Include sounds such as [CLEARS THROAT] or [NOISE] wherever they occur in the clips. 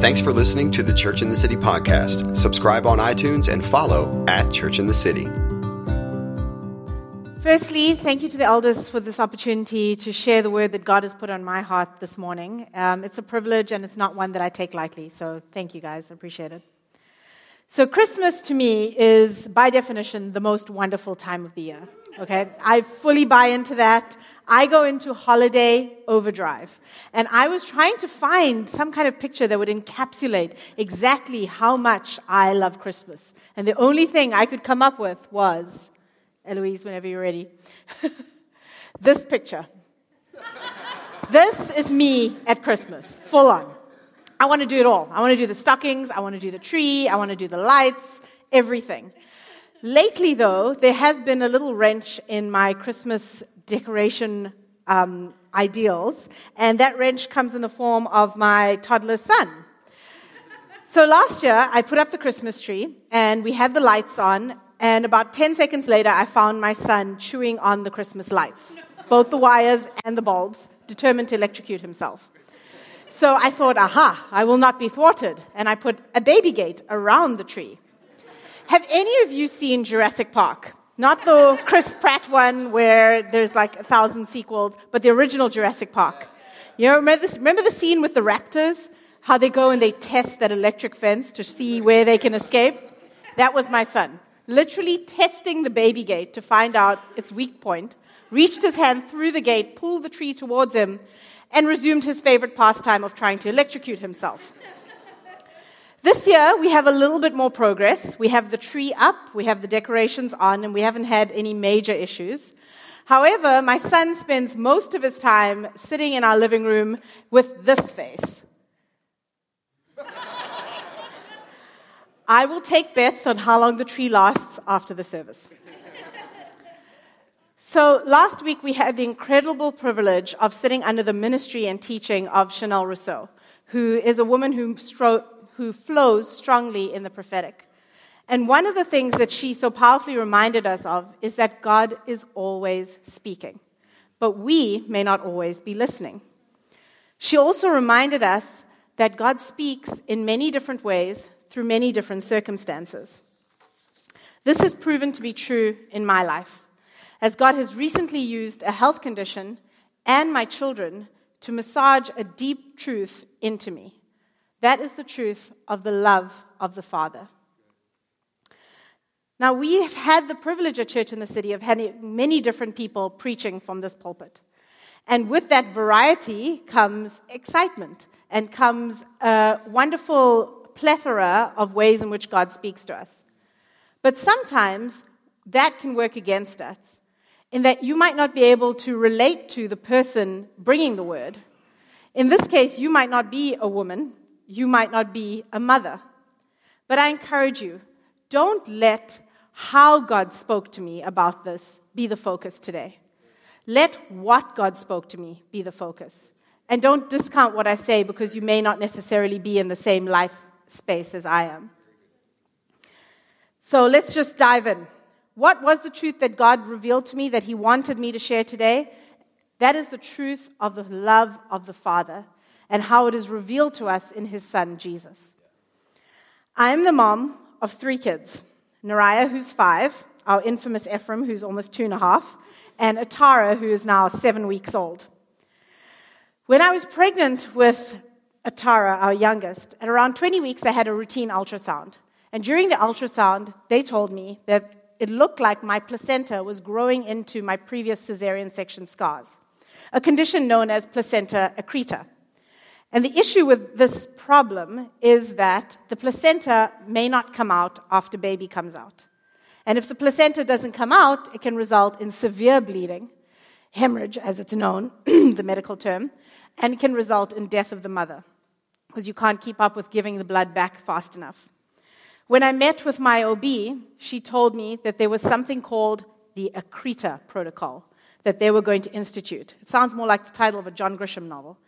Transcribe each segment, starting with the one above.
Thanks for listening to the Church in the City podcast. Subscribe on iTunes and follow at Church in the City. Firstly, thank you to the elders for this opportunity to share the word that God has put on my heart this morning. Um, it's a privilege and it's not one that I take lightly, so thank you guys. I appreciate it. So, Christmas to me is, by definition, the most wonderful time of the year. Okay? I fully buy into that. I go into holiday overdrive. And I was trying to find some kind of picture that would encapsulate exactly how much I love Christmas. And the only thing I could come up with was Eloise, whenever you're ready. [LAUGHS] this picture. this is me at Christmas, full on. I want to do it all. I want to do the stockings, I want to do the tree, I want to do the lights, everything. Lately, though, there has been a little wrench in my Christmas decoration um, ideals, and that wrench comes in the form of my toddler son. So last year, I put up the Christmas tree, and we had the lights on, and about 10 seconds later, I found my son chewing on the Christmas lights, both the wires and the bulbs, determined to electrocute himself. So I thought, aha, I will not be thwarted. And I put a baby gate around the tree. Have any of you seen Jurassic Park? Not the Chris Pratt one where there's like a thousand sequels, but the original Jurassic Park. You know, remember, this, remember the scene with the raptors? How they go and they test that electric fence to see where they can escape? That was my son literally testing the baby gate to find out its weak point, reached his hand through the gate, pulled the tree towards him, and resumed his favorite pastime of trying to electrocute himself. This year, we have a little bit more progress. We have the tree up, we have the decorations on, and we haven't had any major issues. However, my son spends most of his time sitting in our living room with this face. I will take bets on how long the tree lasts after the service. So, last week we had the incredible privilege of sitting under the ministry and teaching of Chanel Rousseau, who is a woman who, stro- who flows strongly in the prophetic. And one of the things that she so powerfully reminded us of is that God is always speaking, but we may not always be listening. She also reminded us that God speaks in many different ways through many different circumstances. This has proven to be true in my life, as God has recently used a health condition and my children to massage a deep truth into me. That is the truth of the love of the Father. Now, we have had the privilege at Church in the City of having many different people preaching from this pulpit. And with that variety comes excitement and comes a wonderful plethora of ways in which God speaks to us. But sometimes that can work against us, in that you might not be able to relate to the person bringing the word. In this case, you might not be a woman, you might not be a mother. But I encourage you, don't let how God spoke to me about this be the focus today. Let what God spoke to me be the focus. And don't discount what I say because you may not necessarily be in the same life space as I am. So let's just dive in. What was the truth that God revealed to me that He wanted me to share today? That is the truth of the love of the Father and how it is revealed to us in His Son, Jesus. I am the mom of three kids Nariah, who's five, our infamous Ephraim, who's almost two and a half, and Atara, who is now seven weeks old. When I was pregnant with Atara, our youngest, at around 20 weeks, I had a routine ultrasound. And during the ultrasound, they told me that it looked like my placenta was growing into my previous cesarean section scars, a condition known as placenta accreta. And the issue with this problem is that the placenta may not come out after baby comes out. And if the placenta doesn't come out, it can result in severe bleeding, hemorrhage as it's known, [CLEARS THROAT] the medical term, and can result in death of the mother because you can't keep up with giving the blood back fast enough. When I met with my OB, she told me that there was something called the Accreta Protocol that they were going to institute. It sounds more like the title of a John Grisham novel.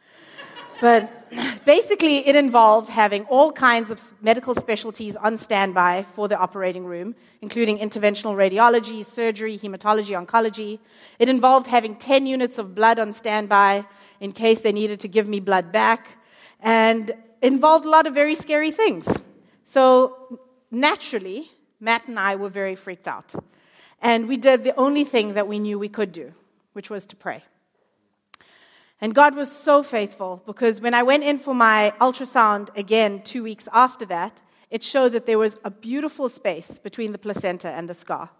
But basically, it involved having all kinds of medical specialties on standby for the operating room, including interventional radiology, surgery, hematology, oncology. It involved having 10 units of blood on standby in case they needed to give me blood back. And involved a lot of very scary things. So naturally, Matt and I were very freaked out. And we did the only thing that we knew we could do, which was to pray. And God was so faithful because when I went in for my ultrasound again two weeks after that, it showed that there was a beautiful space between the placenta and the scar.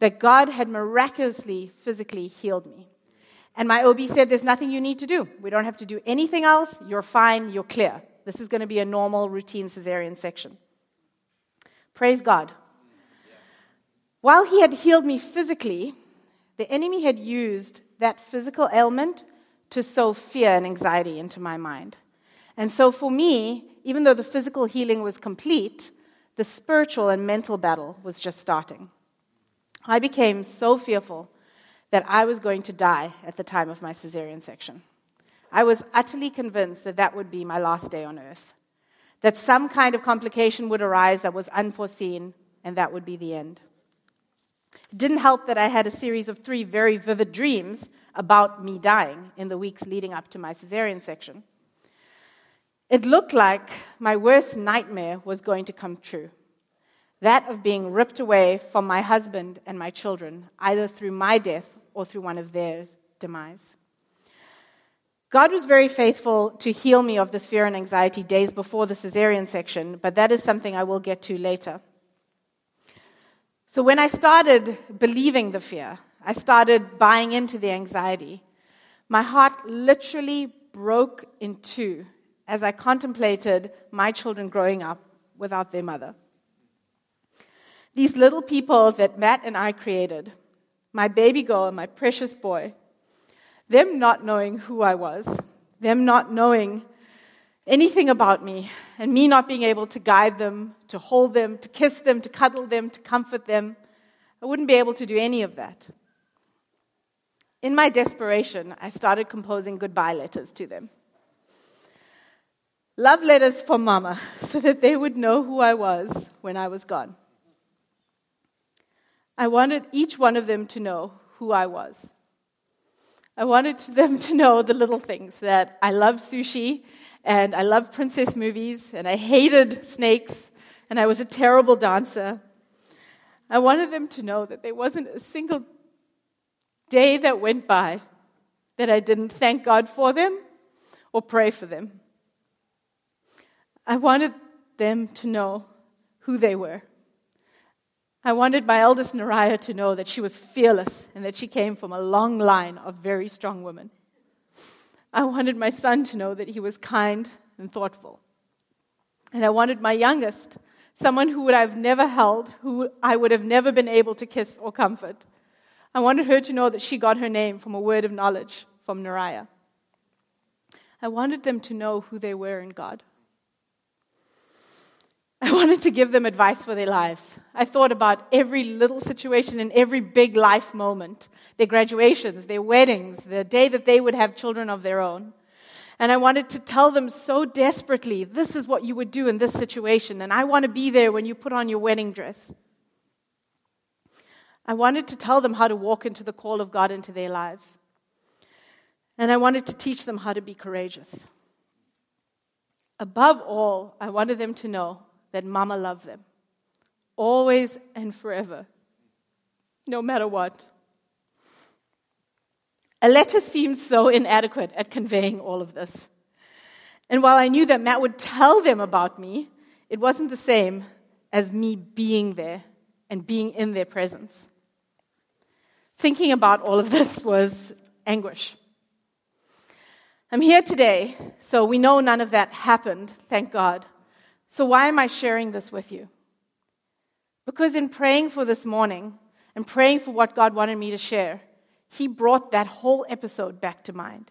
That God had miraculously, physically healed me. And my OB said, There's nothing you need to do. We don't have to do anything else. You're fine. You're clear. This is going to be a normal, routine cesarean section. Praise God. While he had healed me physically, the enemy had used that physical ailment to sow fear and anxiety into my mind. And so for me, even though the physical healing was complete, the spiritual and mental battle was just starting. I became so fearful that I was going to die at the time of my cesarean section. I was utterly convinced that that would be my last day on earth, that some kind of complication would arise that was unforeseen, and that would be the end. It didn't help that I had a series of three very vivid dreams about me dying in the weeks leading up to my cesarean section. It looked like my worst nightmare was going to come true that of being ripped away from my husband and my children, either through my death or through one of their demise. God was very faithful to heal me of this fear and anxiety days before the cesarean section, but that is something I will get to later. So when I started believing the fear, I started buying into the anxiety. My heart literally broke in two as I contemplated my children growing up without their mother. These little people that Matt and I created, my baby girl and my precious boy, them not knowing who I was, them not knowing anything about me, and me not being able to guide them, to hold them, to kiss them, to cuddle them, to comfort them, I wouldn't be able to do any of that. In my desperation, I started composing goodbye letters to them. Love letters for Mama, [LAUGHS] so that they would know who I was when I was gone. I wanted each one of them to know who I was. I wanted them to know the little things that I love sushi and I love princess movies and I hated snakes and I was a terrible dancer. I wanted them to know that there wasn't a single day that went by that I didn't thank God for them or pray for them. I wanted them to know who they were. I wanted my eldest Nariah to know that she was fearless and that she came from a long line of very strong women. I wanted my son to know that he was kind and thoughtful. And I wanted my youngest, someone who would I've never held, who I would have never been able to kiss or comfort, I wanted her to know that she got her name from a word of knowledge from Nariah. I wanted them to know who they were in God. [LAUGHS] I wanted to give them advice for their lives. I thought about every little situation and every big life moment their graduations, their weddings, the day that they would have children of their own. And I wanted to tell them so desperately this is what you would do in this situation, and I want to be there when you put on your wedding dress. I wanted to tell them how to walk into the call of God into their lives. And I wanted to teach them how to be courageous. Above all, I wanted them to know that Mama loved them, always and forever, no matter what. A letter seemed so inadequate at conveying all of this. And while I knew that Matt would tell them about me, it wasn't the same as me being there and being in their presence. Thinking about all of this was anguish. I'm here today, so we know none of that happened, thank God. So, why am I sharing this with you? Because in praying for this morning and praying for what God wanted me to share, He brought that whole episode back to mind.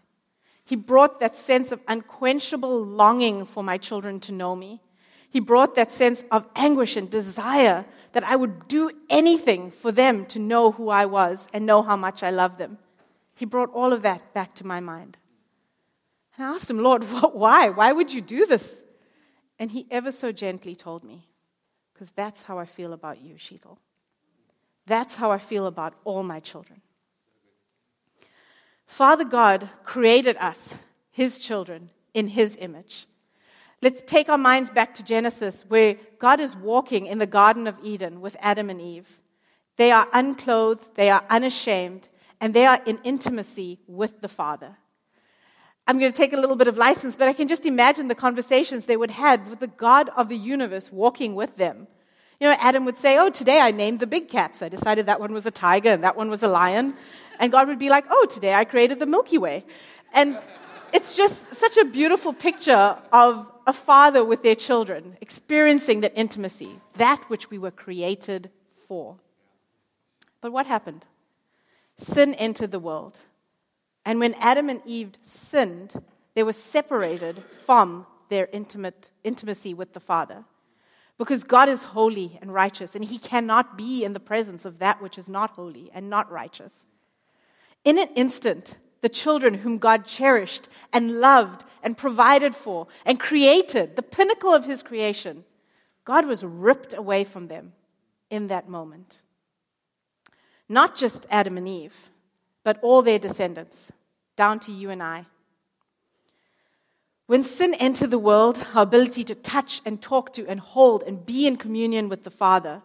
He brought that sense of unquenchable longing for my children to know me. He brought that sense of anguish and desire that I would do anything for them to know who I was and know how much I loved them. He brought all of that back to my mind. And I asked him, Lord, [LAUGHS] what, why? Why would you do this? And he ever so gently told me, because that's how I feel about you, Sheetal. That's how I feel about all my children. Father God created us, his children, in his image. Let's take our minds back to Genesis, where God is walking in the Garden of Eden with Adam and Eve. They are unclothed, they are unashamed, and they are in intimacy with the Father. I'm going to take a little bit of license, but I can just imagine the conversations they would have with the God of the universe walking with them. You know, Adam would say, Oh, today I named the big cats. I decided that one was a tiger and that one was a lion. And God would be like, Oh, today I created the Milky Way. And it's just such a beautiful picture of a father with their children, experiencing that intimacy, that which we were created for. But what happened? Sin entered the world. And when Adam and Eve sinned, they were separated from their intimate intimacy with the Father. Because God is holy and righteous, and He cannot be in the presence of that which is not holy and not righteous. In an instant, the children whom God cherished and loved and provided for and created, the pinnacle of His creation, God was ripped away from them in that moment. Not just Adam and Eve, but all their descendants, down to you and I. When sin entered the world, our ability to touch and talk to and hold and be in communion with the Father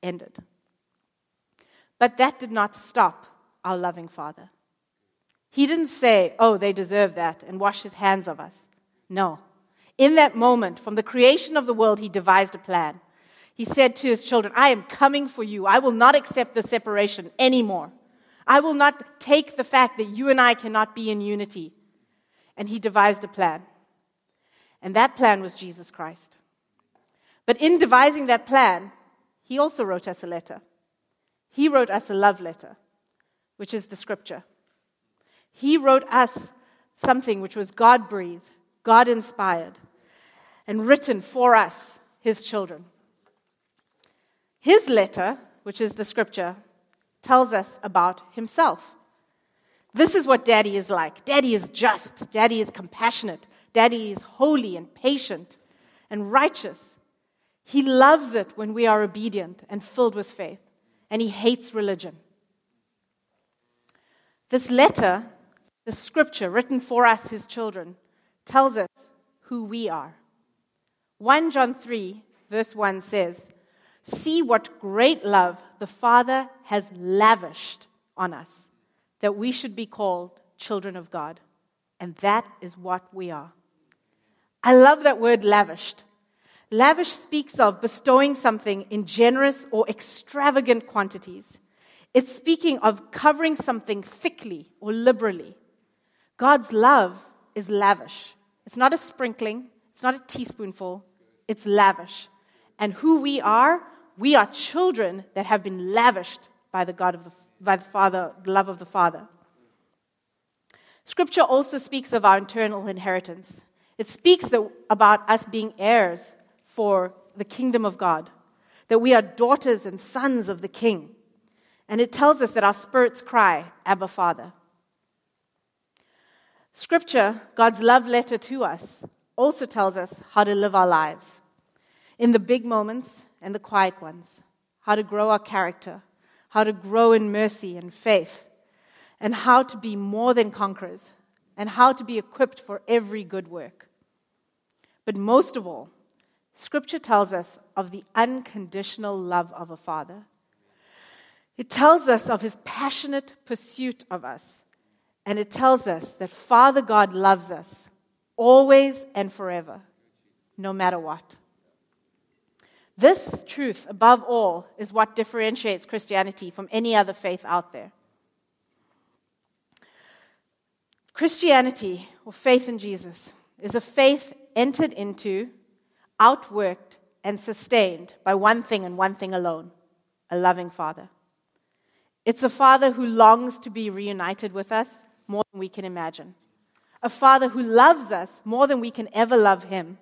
ended. But that did not stop our loving Father. He didn't say, Oh, they deserve that, and wash his hands of us. No. In that moment, from the creation of the world, he devised a plan. He said to his children, I am coming for you. I will not accept the separation anymore. I will not take the fact that you and I cannot be in unity. And he devised a plan. And that plan was Jesus Christ. But in devising that plan, he also wrote us a letter. He wrote us a love letter, which is the scripture. He wrote us something which was God breathed, God inspired, and written for us, his children. His letter, which is the scripture, tells us about himself. This is what daddy is like. Daddy is just. Daddy is compassionate. Daddy is holy and patient and righteous. He loves it when we are obedient and filled with faith, and he hates religion. This letter, the scripture written for us, his children, tells us who we are. 1 John 3, verse 1 says, See what great love the Father has lavished on us, that we should be called children of God. And that is what we are. I love that word lavished. Lavish speaks of bestowing something in generous or extravagant quantities. It's speaking of covering something thickly or liberally. God's love is lavish. It's not a sprinkling, it's not a teaspoonful, it's lavish. And who we are, we are children that have been lavished by the God of the, by the Father, the love of the Father. Scripture also speaks of our eternal inheritance. It speaks about us being heirs for the kingdom of God, that we are daughters and sons of the King. And it tells us that our spirits cry, Abba, Father. Scripture, God's love letter to us, also tells us how to live our lives in the big moments and the quiet ones, how to grow our character, how to grow in mercy and faith, and how to be more than conquerors, and how to be equipped for every good work. But most of all, Scripture tells us of the unconditional love of a father. It tells us of his passionate pursuit of us. And it tells us that Father God loves us always and forever, no matter what. This truth, above all, is what differentiates Christianity from any other faith out there. Christianity, or faith in Jesus, is a faith entered into, outworked, and sustained by one thing and one thing alone a loving Father. It's a Father who longs to be reunited with us more than we can imagine, a Father who loves us more than we can ever love Him,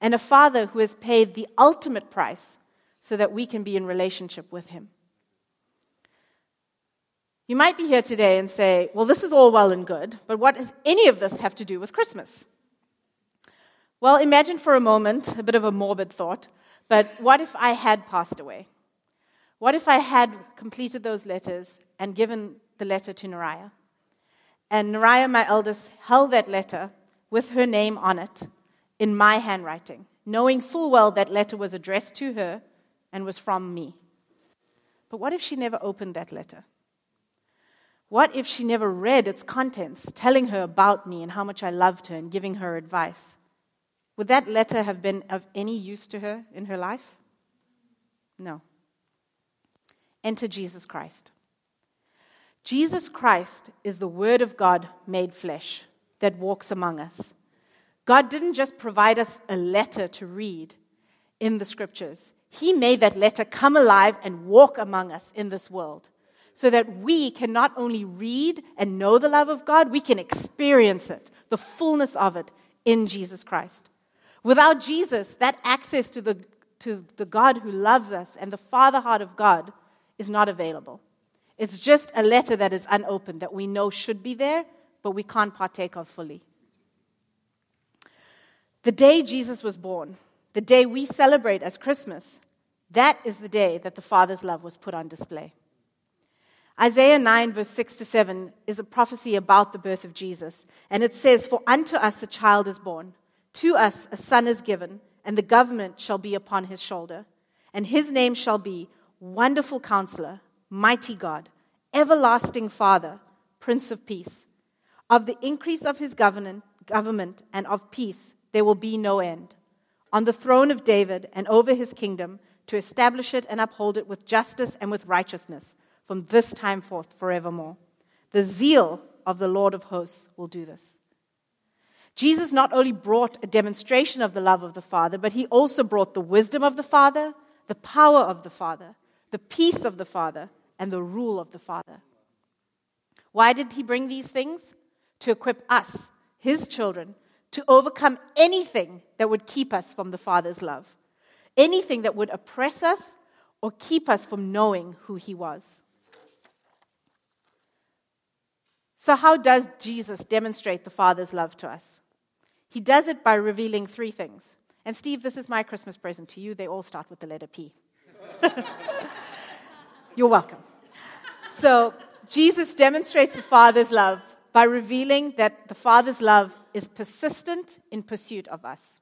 and a Father who has paid the ultimate price so that we can be in relationship with Him. You might be here today and say, well, this is all well and good, but what does any of this have to do with Christmas? Well, imagine for a moment, a bit of a morbid thought, but what if I had passed away? What if I had completed those letters and given the letter to Nariah? And Nariah, my eldest, held that letter with her name on it in my handwriting, knowing full well that letter was addressed to her and was from me. But what if she never opened that letter? What if she never read its contents, telling her about me and how much I loved her and giving her advice? Would that letter have been of any use to her in her life? No. Enter Jesus Christ. Jesus Christ is the Word of God made flesh that walks among us. God didn't just provide us a letter to read in the scriptures, He made that letter come alive and walk among us in this world so that we can not only read and know the love of God, we can experience it, the fullness of it in Jesus Christ. Without Jesus, that access to the, to the God who loves us and the Father heart of God is not available. It's just a letter that is unopened that we know should be there, but we can't partake of fully. The day Jesus was born, the day we celebrate as Christmas, that is the day that the Father's love was put on display. Isaiah 9, verse 6 to 7, is a prophecy about the birth of Jesus. And it says, For unto us a child is born, to us a son is given, and the government shall be upon his shoulder. And his name shall be Wonderful Counselor, Mighty God, Everlasting Father, Prince of Peace. Of the increase of his government, government and of peace there will be no end. On the throne of David and over his kingdom, to establish it and uphold it with justice and with righteousness from this time forth forevermore. The zeal of the Lord of hosts will do this. Jesus not only brought a demonstration of the love of the Father, but he also brought the wisdom of the Father, the power of the Father, the peace of the Father, and the rule of the Father. Why did he bring these things? To equip us, his children, to overcome anything that would keep us from the Father's love, anything that would oppress us or keep us from knowing who he was. So, how does Jesus demonstrate the Father's love to us? He does it by revealing three things. And, Steve, this is my Christmas present to you. They all start with the letter P. [LAUGHS] You're welcome. So, Jesus demonstrates the Father's love by revealing that the Father's love is persistent in pursuit of us.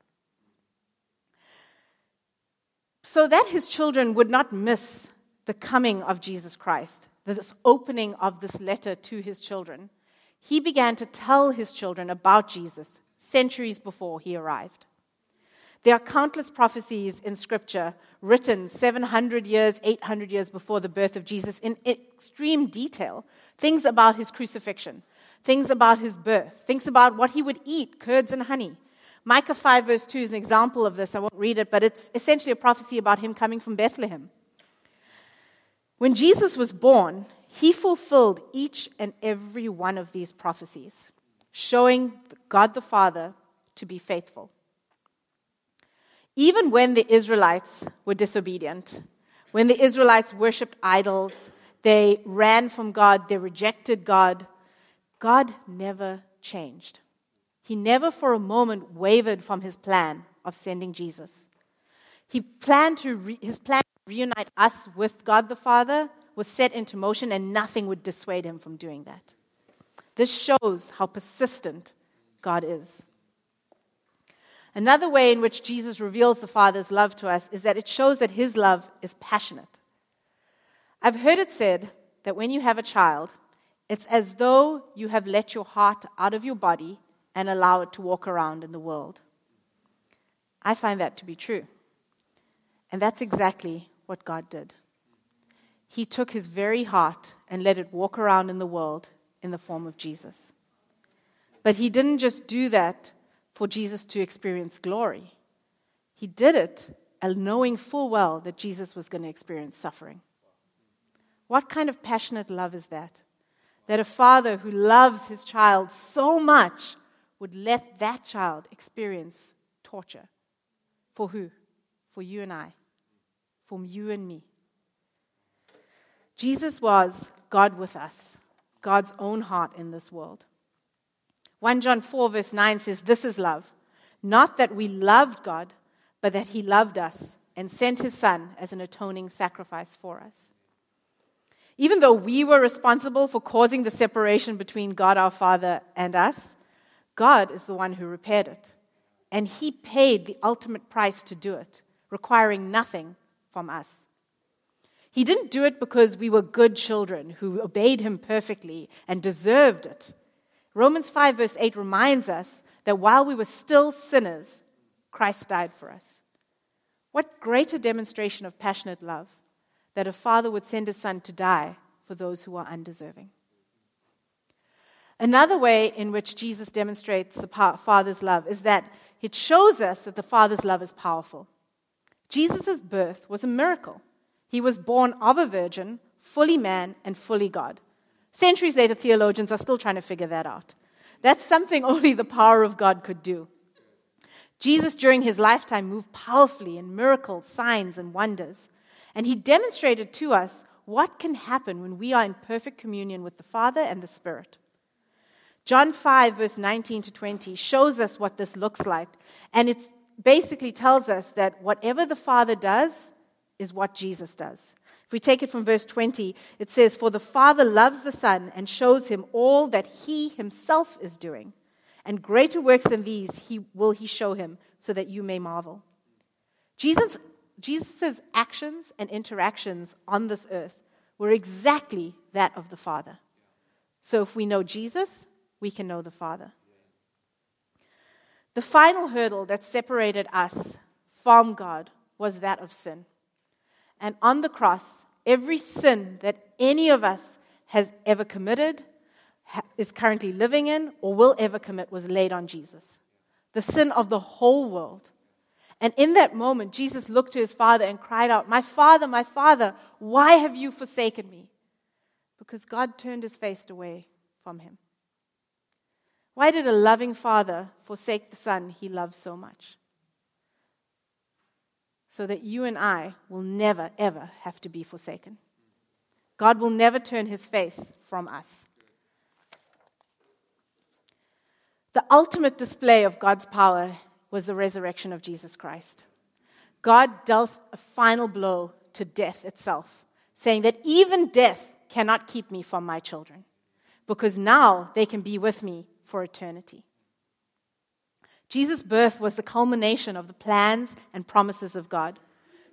So that his children would not miss the coming of Jesus Christ, this opening of this letter to his children, he began to tell his children about Jesus centuries before he arrived. There are countless prophecies in Scripture written 700 years, 800 years before the birth of Jesus in extreme detail. Things about his crucifixion, things about his birth, things about what he would eat, curds and honey. Micah 5, verse 2 is an example of this. I won't read it, but it's essentially a prophecy about him coming from Bethlehem. When Jesus was born, he fulfilled each and every one of these prophecies, showing God the Father to be faithful. Even when the Israelites were disobedient, when the Israelites worshiped idols, they ran from God, they rejected God, God never changed. He never for a moment wavered from his plan of sending Jesus. He planned to re- his plan to reunite us with God the Father was set into motion, and nothing would dissuade him from doing that. This shows how persistent God is. Another way in which Jesus reveals the Father's love to us is that it shows that his love is passionate. I've heard it said that when you have a child, it's as though you have let your heart out of your body and allow it to walk around in the world. I find that to be true. And that's exactly what God did. He took his very heart and let it walk around in the world in the form of Jesus. But he didn't just do that for Jesus to experience glory, he did it knowing full well that Jesus was going to experience suffering. What kind of passionate love is that? That a father who loves his child so much would let that child experience torture. For who? For you and I For you and me. Jesus was God with us, God's own heart in this world. 1 John 4, verse 9 says, This is love. Not that we loved God, but that He loved us and sent His Son as an atoning sacrifice for us. Even though we were responsible for causing the separation between God our Father and us, God is the one who repaired it and He paid the ultimate price to do it, requiring nothing from us. He didn't do it because we were good children who obeyed Him perfectly and deserved it. Romans 5, verse 8 reminds us that while we were still sinners, Christ died for us. What greater demonstration of passionate love that a father would send a son to die for those who are undeserving? Another way in which Jesus demonstrates the Father's love is that it shows us that the Father's love is powerful. Jesus' birth was a miracle. He was born of a virgin, fully man and fully God. Centuries later, theologians are still trying to figure that out. That's something [LAUGHS] only the power of God could do. Jesus, during his lifetime, moved powerfully in miracles, signs, and wonders. And he demonstrated to us what can happen when we are in perfect communion with the Father and the Spirit. John 5, verse 19 to 20, shows us what this looks like. And it basically tells us that whatever the Father does is what Jesus does. If we take it from verse 20, it says, For the Father loves the Son and shows him all that he himself is doing. And greater works than these he, will he show him, so that you may marvel. Jesus' Jesus' actions and interactions on this earth were exactly that of the Father. So if we know Jesus, we can know the Father. The final hurdle that separated us from God was that of sin. And on the cross, every sin that any of us has ever committed, is currently living in, or will ever commit was laid on Jesus. The sin of the whole world. And in that moment, Jesus looked to his father and cried out, My father, my father, why have you forsaken me? Because God turned his face away from him. Why did a loving father forsake the son he loves so much? So that you and I will never, ever have to be forsaken. God will never turn his face from us. The ultimate display of God's power was the resurrection of Jesus Christ. God dealt a final blow to death itself, saying that even death cannot keep me from my children, because now they can be with me for eternity. Jesus' birth was the culmination of the plans and promises of God,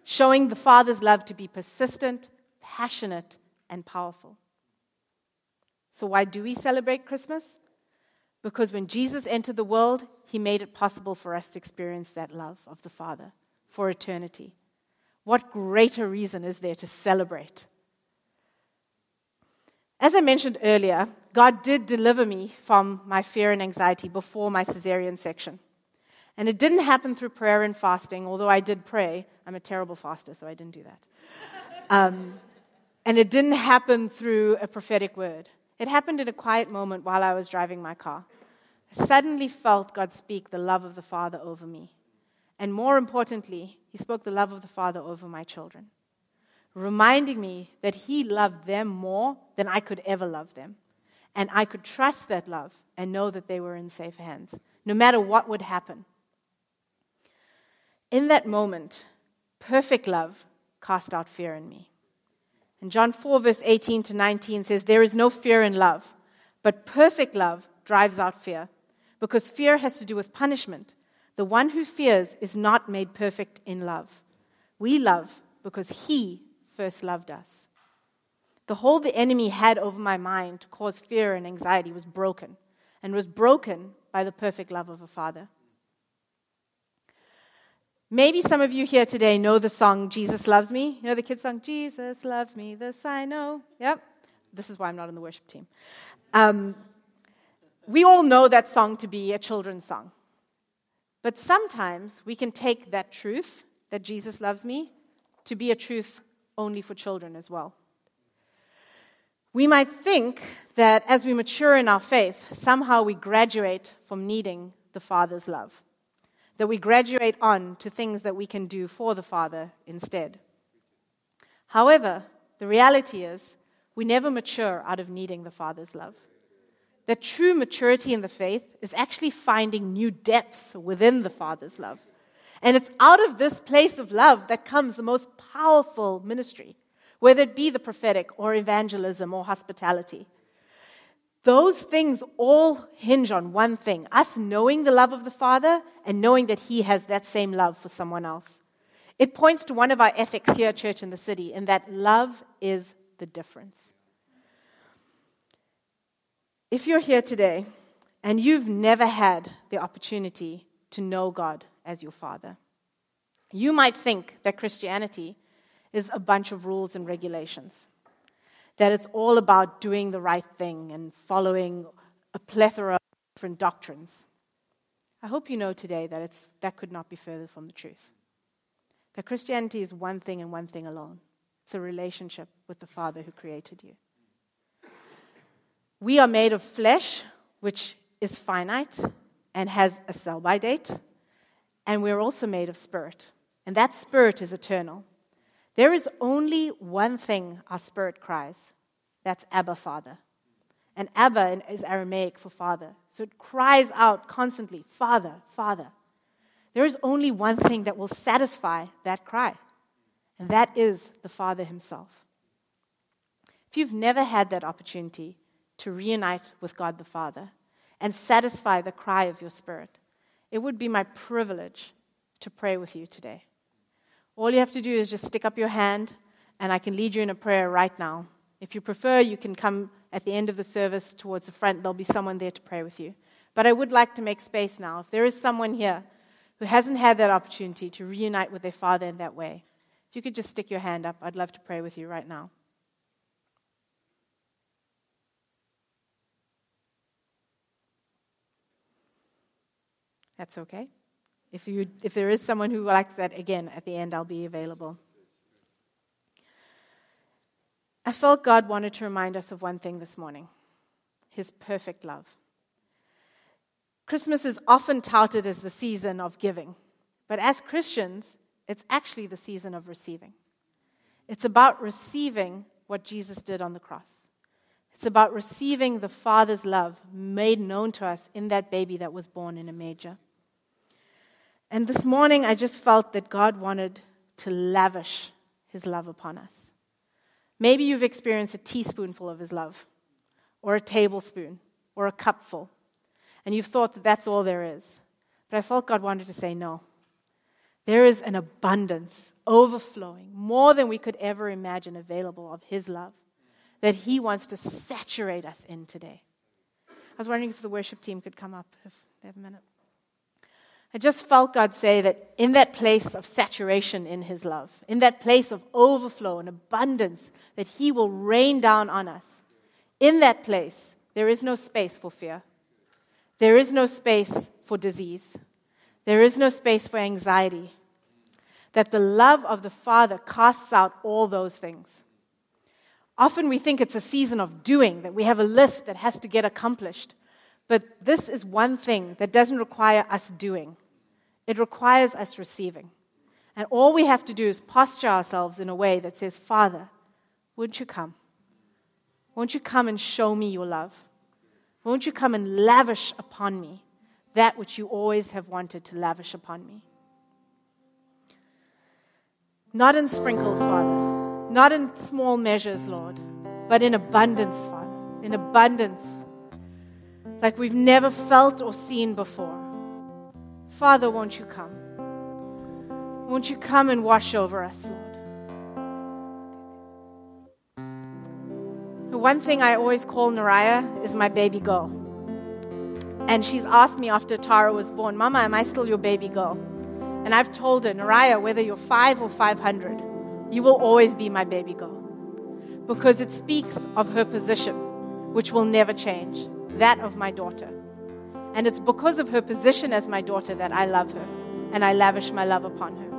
showing the Father's love to be persistent, passionate, and powerful. So, why do we celebrate Christmas? Because when Jesus entered the world, he made it possible for us to experience that love of the Father for eternity. What greater reason is there to celebrate? As I mentioned earlier, God did deliver me from my fear and anxiety before my cesarean section. And it didn't happen through prayer and fasting, although I did pray. I'm a terrible faster, so I didn't do that. Um, and it didn't happen through a prophetic word. It happened in a quiet moment while I was driving my car. I suddenly felt God speak the love of the Father over me. And more importantly, He spoke the love of the Father over my children reminding me that He loved them more than I could ever love them. And I could trust that love and know that they were in safe hands, no matter what would happen. In that moment, perfect love cast out fear in me. And John 4, verse 18 to 19 says, There is no fear in love, but perfect love drives out fear, because fear has to do with punishment. The one who fears is not made perfect in love. We love because he first loved us. The hold the enemy had over my mind to cause fear and anxiety was broken, and was broken by the perfect love of a father. Maybe some of you here today know the song Jesus Loves Me. You know the kids' song, Jesus Loves Me, this I know. Yep. This is why I'm not on the worship team. Um, we all know that song to be a children's song. But sometimes we can take that truth, that Jesus loves me, to be a truth only for children as well. We might think that as we mature in our faith, somehow we graduate from needing the Father's love, that we graduate on to things that we can do for the Father instead. However, the reality is we never mature out of needing the Father's love. That true maturity in the faith is actually finding new depths within the Father's love. And it's out of this place of love that comes the most powerful ministry, whether it be the prophetic or evangelism or hospitality. Those things all hinge on one thing us knowing the love of the Father and knowing that He has that same love for someone else. It points to one of our ethics here at Church in the City in that love is the difference. If you're here today and you've never had the opportunity to know God as your Father, you might think that Christianity is a bunch of rules and regulations that it's all about doing the right thing and following a plethora of different doctrines. I hope you know today that it's, that could not be further from the truth. That Christianity is one thing and one thing alone it's a relationship with the Father who created you. We are made of flesh, which is finite and has a sell by date, and we're also made of spirit, and that spirit is eternal. There is only one thing our spirit cries that's Abba, Father. And Abba is Aramaic for father. So it cries out constantly, Father, Father. There is only one thing that will satisfy that cry, and that is the Father Himself. If you've never had that opportunity to reunite with God the Father and satisfy the cry of your spirit, it would be my privilege to pray with you today. All you have to do is just stick up your hand, and I can lead you in a prayer right now. If you prefer, you can come at the end of the service towards the front. There'll be someone there to pray with you. But I would like to make space now. If there is someone here who hasn't had that opportunity to reunite with their father in that way, if you could just stick your hand up, I'd love to pray with you right now. That's okay. If, you, if there is someone who likes that, again, at the end, I'll be available. I felt God wanted to remind us of one thing this morning His perfect love. Christmas is often touted as the season of giving, but as Christians, it's actually the season of receiving. It's about receiving what Jesus did on the cross. It's about receiving the Father's love made known to us in that baby that was born in a manger. And this morning, I just felt that God wanted to lavish his love upon us. Maybe you've experienced a teaspoonful of his love, or a tablespoon, or a cupful, and you've thought that that's all there is. But I felt God wanted to say no. There is an abundance, overflowing, more than we could ever imagine available of his love that he wants to saturate us in today. I was wondering if the worship team could come up if they have a minute. I just felt God say that in that place of saturation in His love, in that place of overflow and abundance, that He will rain down on us. In that place, there is no space for fear. There is no space for disease. There is no space for anxiety. That the love of the Father casts out all those things. Often we think it's a season of doing, that we have a list that has to get accomplished. But this is one thing that doesn't require us doing. It requires us receiving. And all we have to do is posture ourselves in a way that says, Father, won't you come? Won't you come and show me your love? Won't you come and lavish upon me that which you always have wanted to lavish upon me? Not in sprinkles, Father. Not in small measures, Lord, but in abundance, Father. In abundance, like we've never felt or seen before. Father, won't you come? Won't you come and wash over us, Lord? The one thing I always call Nariah is my baby girl. And she's asked me after Tara was born, Mama, am I still your baby girl? And I've told her, Nariah, whether you're five or 500, you will always be my baby girl. Because it speaks of her position, which will never change that of my daughter. And it's because of her position as my daughter that I love her and I lavish my love upon her.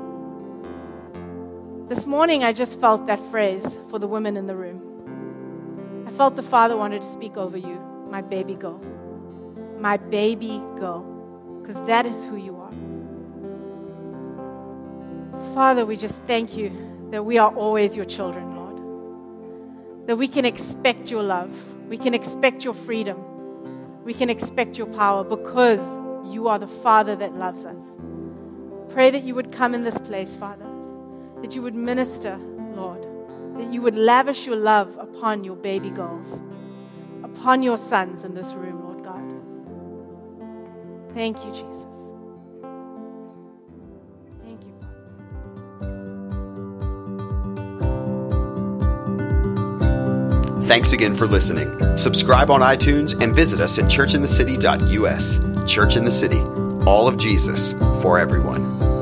This morning, I just felt that phrase for the women in the room. I felt the Father wanted to speak over you, my baby girl. My baby girl, because that is who you are. Father, we just thank you that we are always your children, Lord. That we can expect your love, we can expect your freedom we can expect your power because you are the Father that loves us. Pray that you would come in this place, Father, that you would minister, Lord, that you would lavish your love upon your baby girls, upon your sons in this room, Lord God. Thank you, Jesus. Thanks again for listening. Subscribe on iTunes and visit us at churchinthecity.us. Church in the City, all of Jesus for everyone.